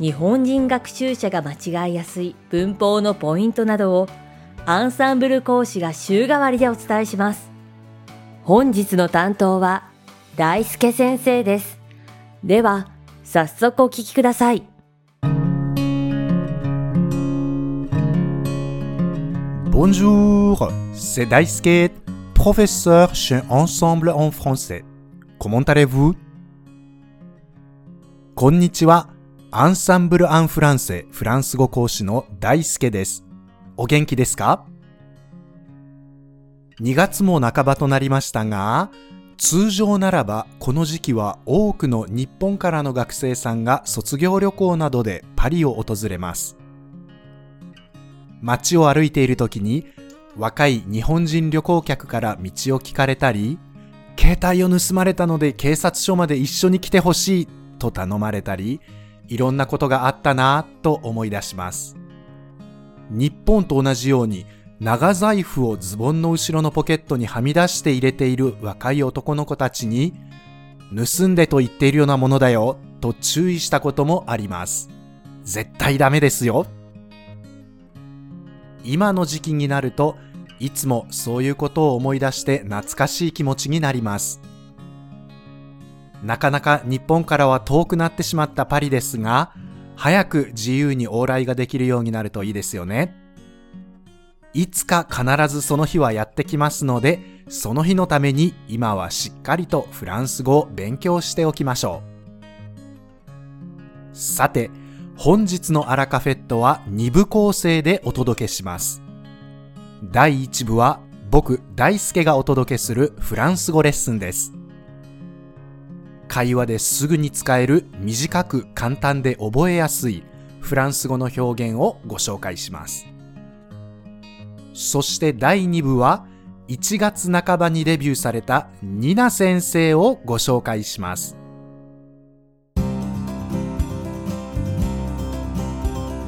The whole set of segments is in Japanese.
日本人学習者が間違いやすい文法のポイントなどをアンサンブル講師が週替わりでお伝えします。本日の担当は大輔先生です。では、早速お聞きください。Bonjour, c'est Daisuke, professeur chez Ensemble en français. Comment allez-vous? こんにちは。アンサンブル・アン・フランセフランス語講師の大輔です。お元気ですか ?2 月も半ばとなりましたが、通常ならばこの時期は多くの日本からの学生さんが卒業旅行などでパリを訪れます。街を歩いている時に若い日本人旅行客から道を聞かれたり、携帯を盗まれたので警察署まで一緒に来てほしいと頼まれたり、いろんなことがあったなぁと思い出します。日本と同じように長財布をズボンの後ろのポケットにはみ出して入れている若い男の子たちに盗んでと言っているようなものだよと注意したこともあります。絶対ダメですよ。今の時期になるといつもそういうことを思い出して懐かしい気持ちになります。なかなか日本からは遠くなってしまったパリですが、早く自由に往来ができるようになるといいですよね。いつか必ずその日はやってきますので、その日のために今はしっかりとフランス語を勉強しておきましょう。さて、本日のアラカフェットは2部構成でお届けします。第1部は僕大輔がお届けするフランス語レッスンです。会話ですぐに使える短く簡単で覚えやすいフランス語の表現をご紹介します。そして第2部は1月半ばにデビューされたニナ先生をご紹介します。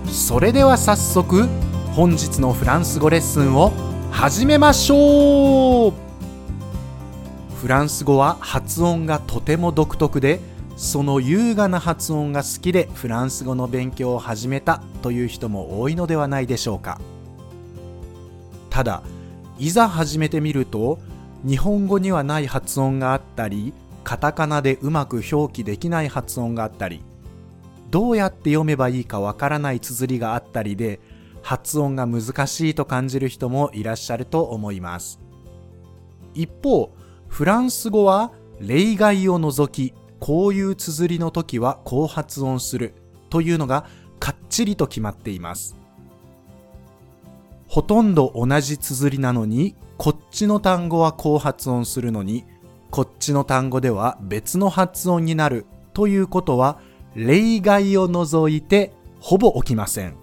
それでは早速本日のフランス語レッスンを始めましょうフランス語は発音がとても独特でその優雅な発音が好きでフランス語の勉強を始めたという人も多いのではないでしょうか。ただいざ始めてみると日本語にはない発音があったりカタカナでうまく表記できない発音があったりどうやって読めばいいかわからない綴りがあったりで発音が難しいと感じる人もいらっしゃると思います。一方フランス語は例外を除きこういう綴りの時はこう発音するというのがかっちりと決まっています。ほとんど同じ綴りなのにこっちの単語はこう発音するのにこっちの単語では別の発音になるということは例外を除いてほぼ起きません。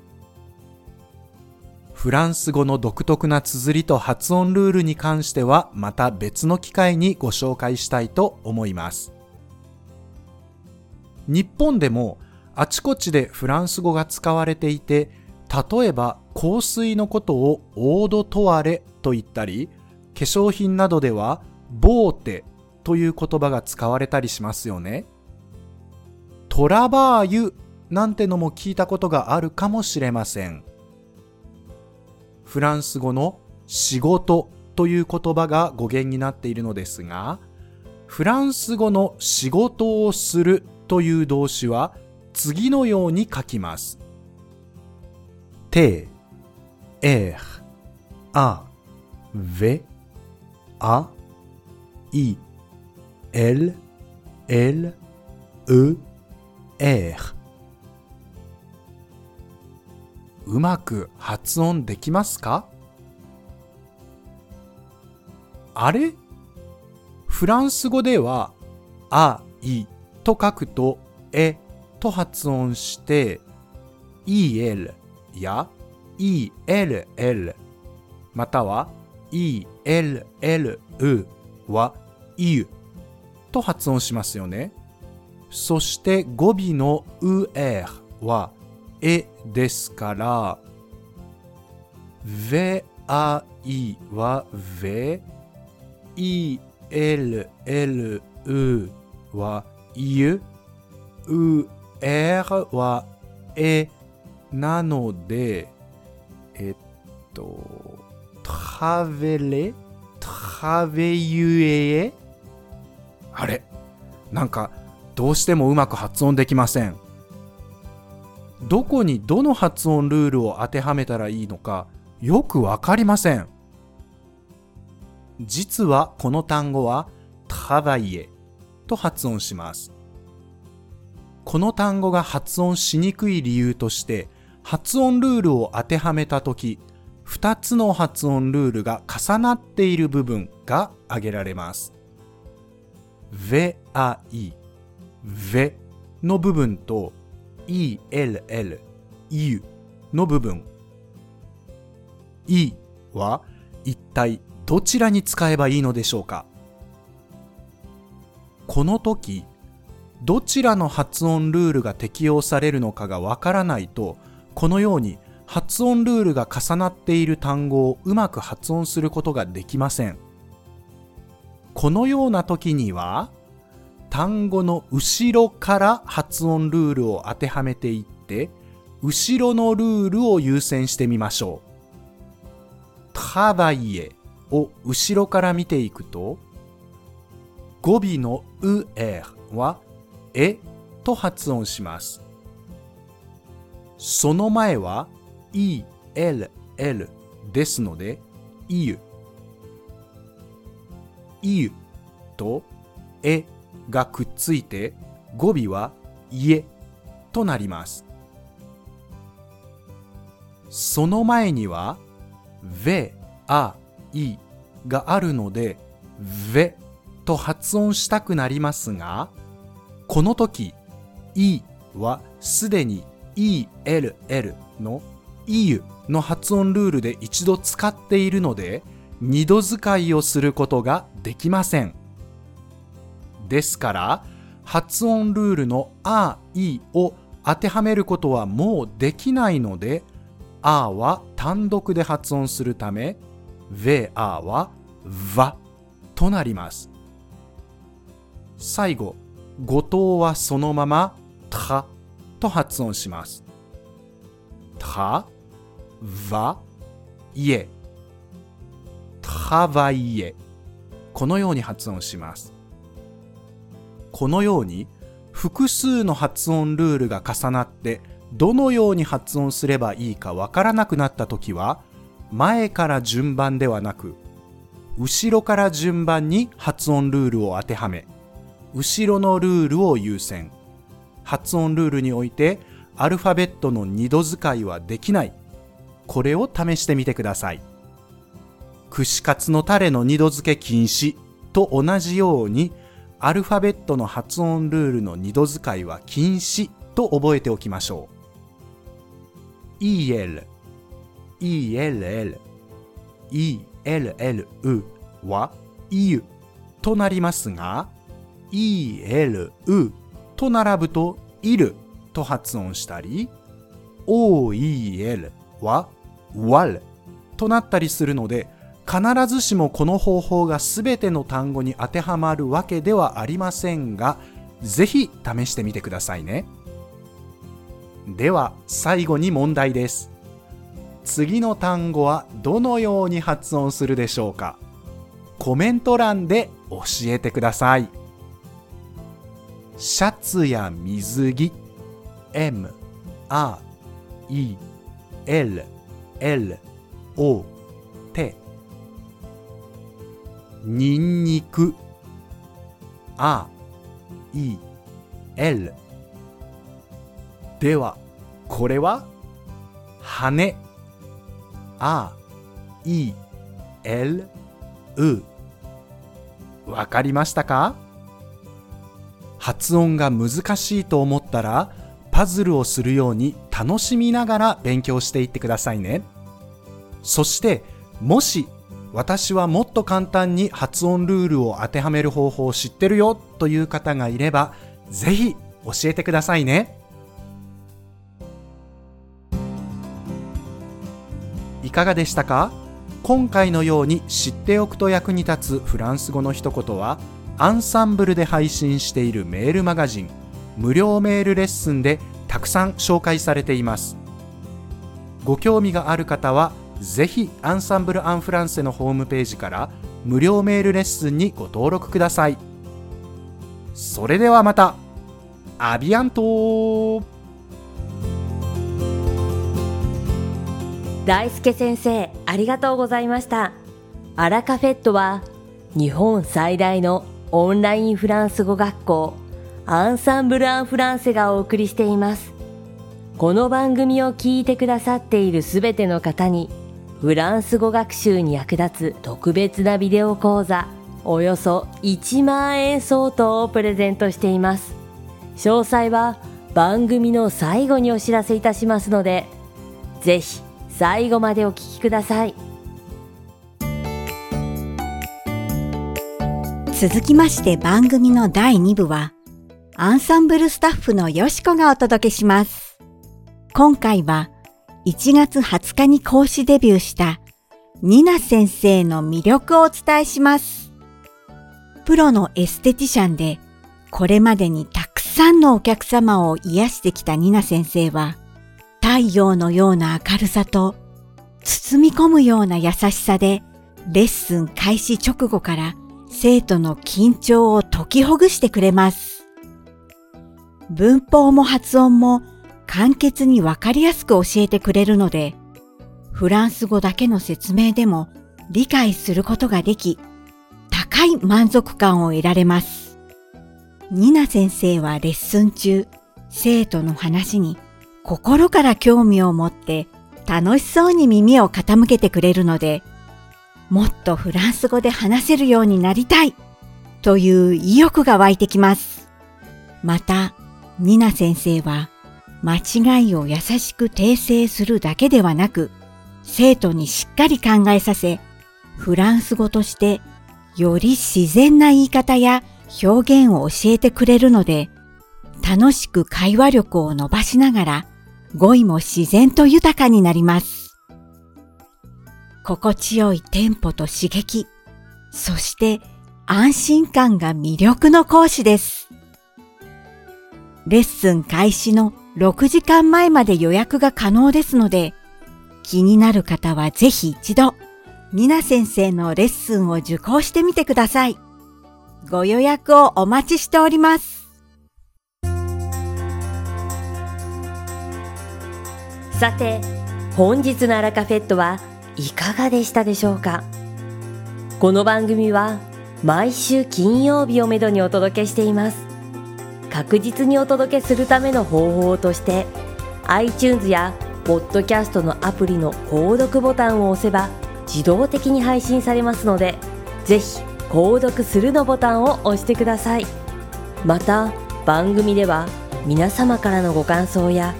フランス語の独特な綴りと発音ルールに関してはまた別の機会にご紹介したいと思います。日本でもあちこちでフランス語が使われていて、例えば香水のことをオードトワレと言ったり、化粧品などではボーテという言葉が使われたりしますよね。トラバーユなんてのも聞いたことがあるかもしれません。フランス語の仕事という言葉が語源になっているのですが、フランス語の仕事をするという動詞は次のように書きます。て、え、あ、ve, a, i, l, l, e, r うまく発音できますか？あれ？フランス語では、あ、いと書くと、えと発音して、el や ell または ell は u と発音しますよね。そして語尾の er はえですから、ve a i は ve、e l l u は u、u r はえなので、えっと、トベレ、トベユエあれなんかどうしてもうまく発音できません。どこにどの発音ルールを当てはめたらいいのかよくわかりません。実はこの単語はタバイエと発音します。この単語が発音しにくい理由として発音ルールを当てはめたとき2つの発音ルールが重なっている部分が挙げられます。VAI の部分と ell u の部分。e は一体どちらに使えばいいのでしょうか？この時どちらの発音ルールが適用されるのかがわからないとこのように発音ルールが重なっている単語をうまく発音することができません。このような時には単語の後ろから発音ルールを当てはめていって後ろのルールを優先してみましょう。トバイエを後ろから見ていくと語尾のうえはえと発音します。その前は e, l, l ですので、いゆ。いゆとえがくっついて語尾は家となります。その前には ve, a, i があるので ve と発音したくなりますがこの時 i はすでに ell の iu の発音ルールで一度使っているので二度使いをすることができません。ですから発音ルールの「あ」「い」を当てはめることはもうできないので「あ」は単独で発音するため「ve a」は「va」となります。最後後藤はそのまま「た」と発音しますた、va、いえ、travailler このように発音します。このように複数の発音ルールが重なってどのように発音すればいいかわからなくなった時は前から順番ではなく後ろから順番に発音ルールを当てはめ後ろのルールを優先発音ルールにおいてアルファベットの二度使いはできない。これを試してみてください。串カツのタレの二度漬け禁止と同じようにアルファベットの発音ルールの二度使いは禁止と覚えておきましょう。el, ell, ell は u となりますが、elu と並ぶといると発音したり、oel は wal となったりするので、必ずしもこの方法が全ての単語に当てはまるわけではありませんがぜひ試してみてくださいね。では最後に問題です。次の単語はどのように発音するでしょうか？コメント欄で教えてください。シャツや水着 M R E L L O T にんにく。あいえる。ではこれは？羽。あいえう。わかりましたか？発音が難しいと思ったらパズルをするように楽しみながら勉強していってくださいね。そして、もし私はもっと簡単に発音ルールを当てはめる方法を知ってるよという方がいれば、ぜひ教えてくださいね。いかがでしたか？今回のように知っておくと役に立つフランス語の一言はアンサンブルで配信しているメールマガジン無料メールレッスンでたくさん紹介されていますご興味がある方はぜひアンサンブル・アン・フランセのホームページから無料メールレッスンにご登録ください。それではまたアビアント大輔先生ありがとうございました。アラカフェットは日本最大のオンラインフランス語学校アンサンブル・アン・フランセがお送りしています。この番組を聞いてくださっているすべての方にフランス語学習に役立つ特別なビデオ講座。およそ1万円相当をプレゼントしています。詳細は番組の最後にお知らせいたしますのでぜひ最後までお聞きください。続きまして番組の第2部は、アンサンブルスタッフのよしこがお届けします。今回は、1月20日に講師デビューした、ニナ先生の魅力をお伝えします。プロのエステティシャンで、これまでにたくさんのお客様を癒してきたニナ先生は、太陽のような明るさと、包み込むような優しさで、レッスン開始直後から生徒の緊張を解きほぐしてくれます。文法も発音も簡潔にわかりやすく教えてくれるので、フランス語だけの説明でも理解することができ、高い満足感を得られます。ニナ先生はレッスン中、生徒の話に心から興味を持って楽しそうに耳を傾けてくれるので、もっとフランス語で話せるようになりたいという意欲が湧いてきます。また、ニナ先生は間違いを優しく訂正するだけではなく、生徒にしっかり考えさせ、フランス語としてより自然な言い方や表現を教えてくれるので、楽しく会話力を伸ばしながら語彙も自然と豊かになります。心地よいテンポと刺激、そして安心感が魅力の講師です。レッスン開始の6時間前まで予約が可能ですので、気になる方はぜひ一度、ニナ先生のレッスンを受講してみてください。ご予約をお待ちしております。さて本日のアラカフェットはいかがでしたでしょうか？この番組は毎週金曜日をめどにお届けしています確実にお届けするための方法として iTunes やポッドキャストのアプリの購読ボタンを押せば自動的に配信されますのでぜひ購読するのボタンを押してください。また番組では皆様からのご感想や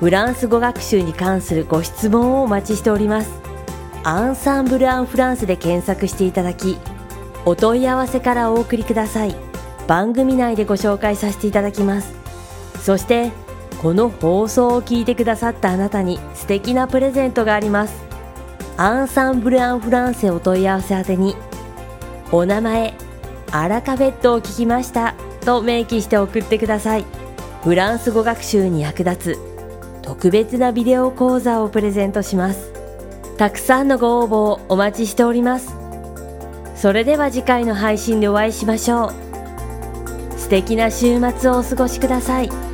フランス語学習に関するご質問をお待ちしております。アンサンブル・アン・フランスで検索していただきお問い合わせからお送りください。番組内でご紹介させていただきます。そしてこの放送を聞いてくださったあなたに素敵なプレゼントがあります。アンサンブル・アン・フランセお問い合わせ宛てにお名前アラカフェットを聞きましたと明記して送ってください。フランス語学習に役立つ特別なビデオ講座をプレゼントします。たくさんのご応募をお待ちしております。それでは次回の配信でお会いしましょう。素敵な週末をお過ごしください。